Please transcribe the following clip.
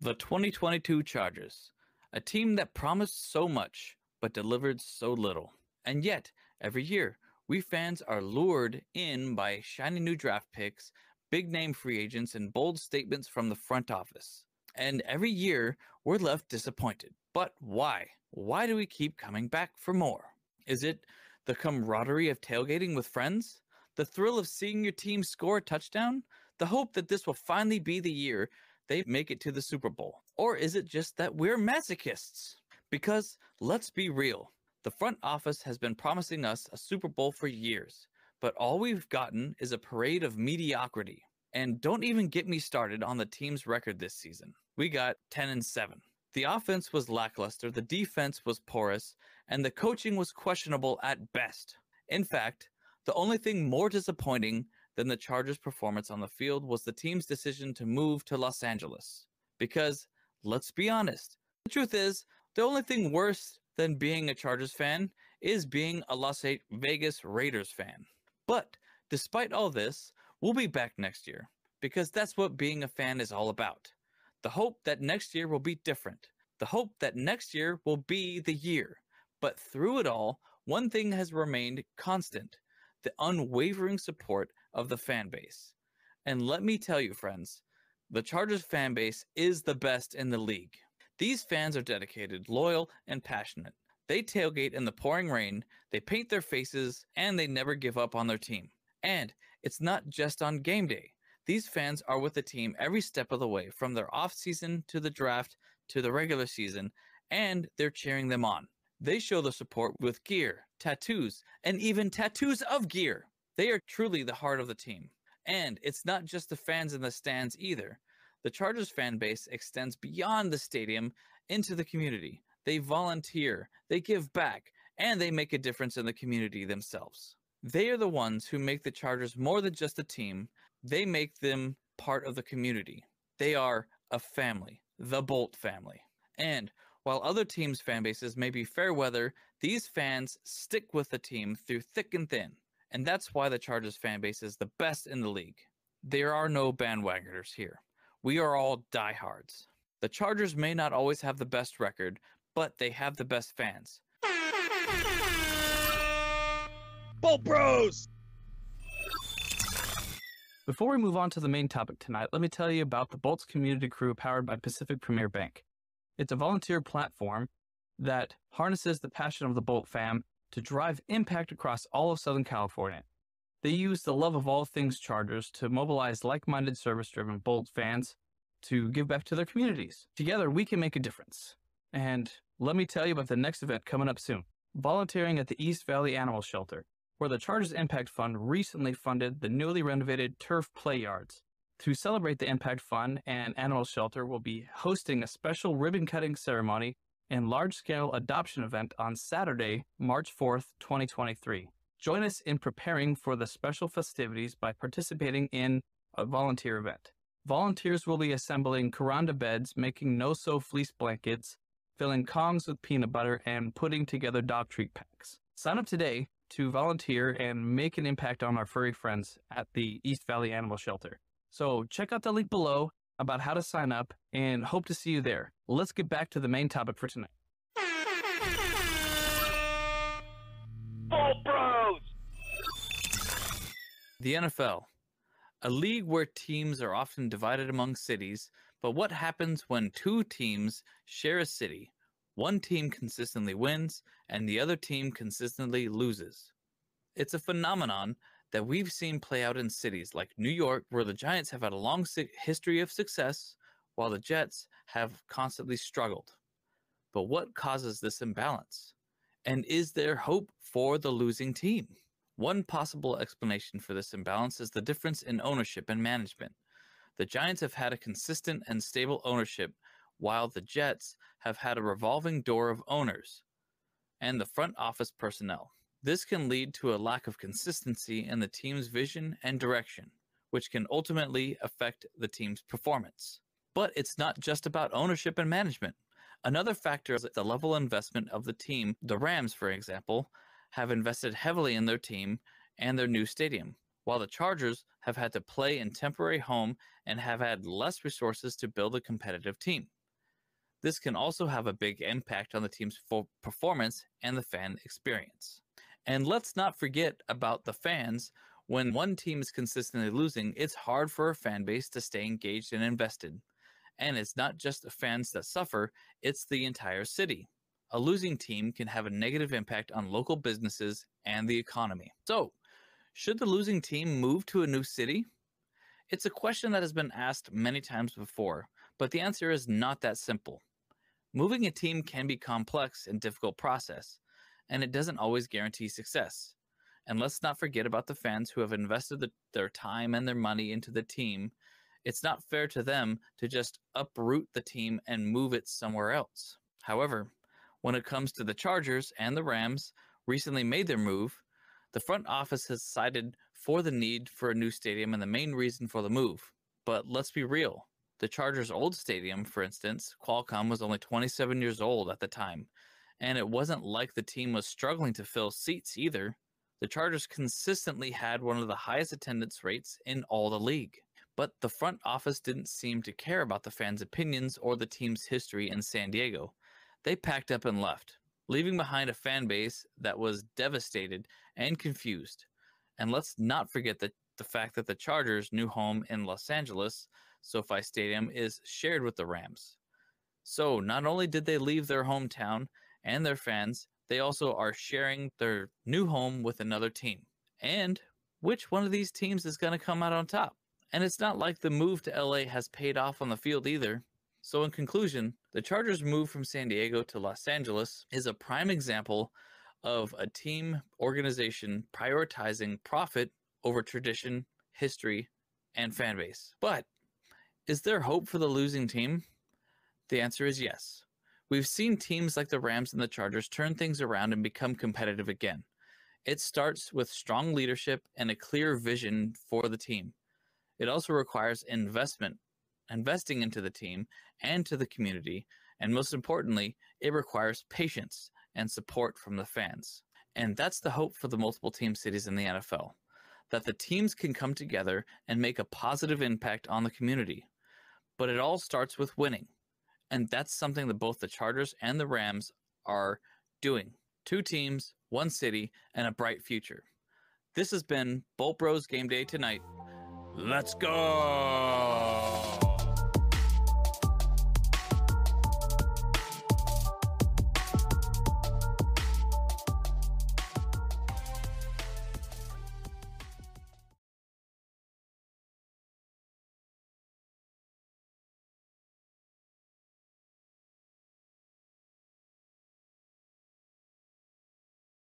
The 2022 Chargers, a team that promised so much but delivered so little. And yet, every year, we fans are lured in by shiny new draft picks, big name free agents, and bold statements from the front office. And every year, we're left disappointed. But why? Why do we keep coming back for more? Is it the camaraderie of tailgating with friends? The thrill of seeing your team score a touchdown? The hope that this will finally be the year they make it to the Super Bowl? Or is it just that we're masochists? Because let's be real, the front office has been promising us a Super Bowl for years, but all we've gotten is a parade of mediocrity. And don't even get me started on the team's record this season. We got 10 and 7. The offense was lackluster, the defense was porous, and the coaching was questionable at best. In fact, the only thing more disappointing than the Chargers' performance on the field was the team's decision to move to Los Angeles. Because, let's be honest, the truth is, the only thing worse than being a Chargers fan is being a Las Vegas Raiders fan. But despite all this, we'll be back next year because that's what being a fan is all about. The hope that next year will be different. The hope that next year will be the year. But through it all, one thing has remained constant the unwavering support of the fan base. And let me tell you, friends, the Chargers fan base is the best in the league. These fans are dedicated, loyal, and passionate. They tailgate in the pouring rain, they paint their faces, and they never give up on their team. And it's not just on game day. These fans are with the team every step of the way, from their off season to the draft to the regular season, and they're cheering them on. They show the support with gear, tattoos, and even tattoos of gear. They are truly the heart of the team. And it's not just the fans in the stands either. The Chargers fan base extends beyond the stadium into the community. They volunteer, they give back, and they make a difference in the community themselves. They are the ones who make the Chargers more than just a team, they make them part of the community. They are a family, the Bolt family. And while other teams' fan bases may be fair weather, these fans stick with the team through thick and thin. And that's why the Chargers fan base is the best in the league. There are no bandwagoners here. We are all diehards. The Chargers may not always have the best record, but they have the best fans. Bolt Bros! Before we move on to the main topic tonight, let me tell you about the Bolts Community Crew powered by Pacific Premier Bank. It's a volunteer platform that harnesses the passion of the Bolt fam to drive impact across all of Southern California. They use the love of all things Chargers to mobilize like minded service driven Bolt fans to give back to their communities. Together, we can make a difference. And let me tell you about the next event coming up soon volunteering at the East Valley Animal Shelter, where the Chargers Impact Fund recently funded the newly renovated turf play yards. To celebrate the Impact Fund and Animal Shelter will be hosting a special ribbon cutting ceremony and large scale adoption event on Saturday, March 4th, 2023. Join us in preparing for the special festivities by participating in a volunteer event. Volunteers will be assembling Kuranda beds, making no-sew fleece blankets, filling Kongs with peanut butter, and putting together dog treat packs. Sign up today to volunteer and make an impact on our furry friends at the East Valley Animal Shelter. So check out the link below about how to sign up and hope to see you there. Let's get back to the main topic for tonight. Bolt Bros! The NFL, a league where teams are often divided among cities, but what happens when two teams share a city? One team consistently wins and the other team consistently loses. It's a phenomenon that we've seen play out in cities like New York, where the Giants have had a long history of success, while the Jets have constantly struggled. But what causes this imbalance? And is there hope for the losing team? One possible explanation for this imbalance is the difference in ownership and management. The Giants have had a consistent and stable ownership, while the Jets have had a revolving door of owners and the front office personnel. This can lead to a lack of consistency in the team's vision and direction, which can ultimately affect the team's performance. But it's not just about ownership and management. Another factor is the level of investment of the team. The Rams, for example, have invested heavily in their team and their new stadium, while the Chargers have have had to play in temporary home and have had less resources to build a competitive team. This can also have a big impact on the team's performance and the fan experience. And let's not forget about the fans. When one team is consistently losing, it's hard for a fan base to stay engaged and invested. And it's not just the fans that suffer, it's the entire city. A losing team can have a negative impact on local businesses and the economy. So, should the losing team move to a new city? It's a question that has been asked many times before, but the answer is not that simple. Moving a team can be a complex and difficult process, and it doesn't always guarantee success. And let's not forget about the fans who have invested the, their time and their money into the team. It's not fair to them to just uproot the team and move it somewhere else. However, when it comes to the Chargers and the Rams recently made their move, the front office has cited for the need for a new stadium and the main reason for the move. But let's be real. The Chargers' old stadium, for instance, Qualcomm was only 27 years old at the time, and it wasn't like the team was struggling to fill seats either. The Chargers consistently had one of the highest attendance rates in all the league. But the front office didn't seem to care about the fans' opinions or the team's history in San Diego. They packed up and left, leaving behind a fan base that was devastated and confused. And let's not forget that the fact that the Chargers' new home in Los Angeles SoFi Stadium is shared with the Rams. So not only did they leave their hometown and their fans, they also are sharing their new home with another team. And which one of these teams is going to come out on top? And it's not like the move to LA has paid off on the field either. So, in conclusion, the Chargers' move from San Diego to Los Angeles is a prime example of a team organization prioritizing profit over tradition, history, and fan base. But is there hope for the losing team? The answer is yes. We've seen teams like the Rams and the Chargers turn things around and become competitive again. It starts with strong leadership and a clear vision for the team. It also requires investment, investing into the team and to the community, and most importantly, it requires patience and support from the fans. And that's the hope for the multiple team cities in the NFL that the teams can come together and make a positive impact on the community but it all starts with winning. And that's something that both the Chargers and the Rams are doing. Two teams, one city, and a bright future. This has been Bolt Bros Game Day Tonight. Let's go!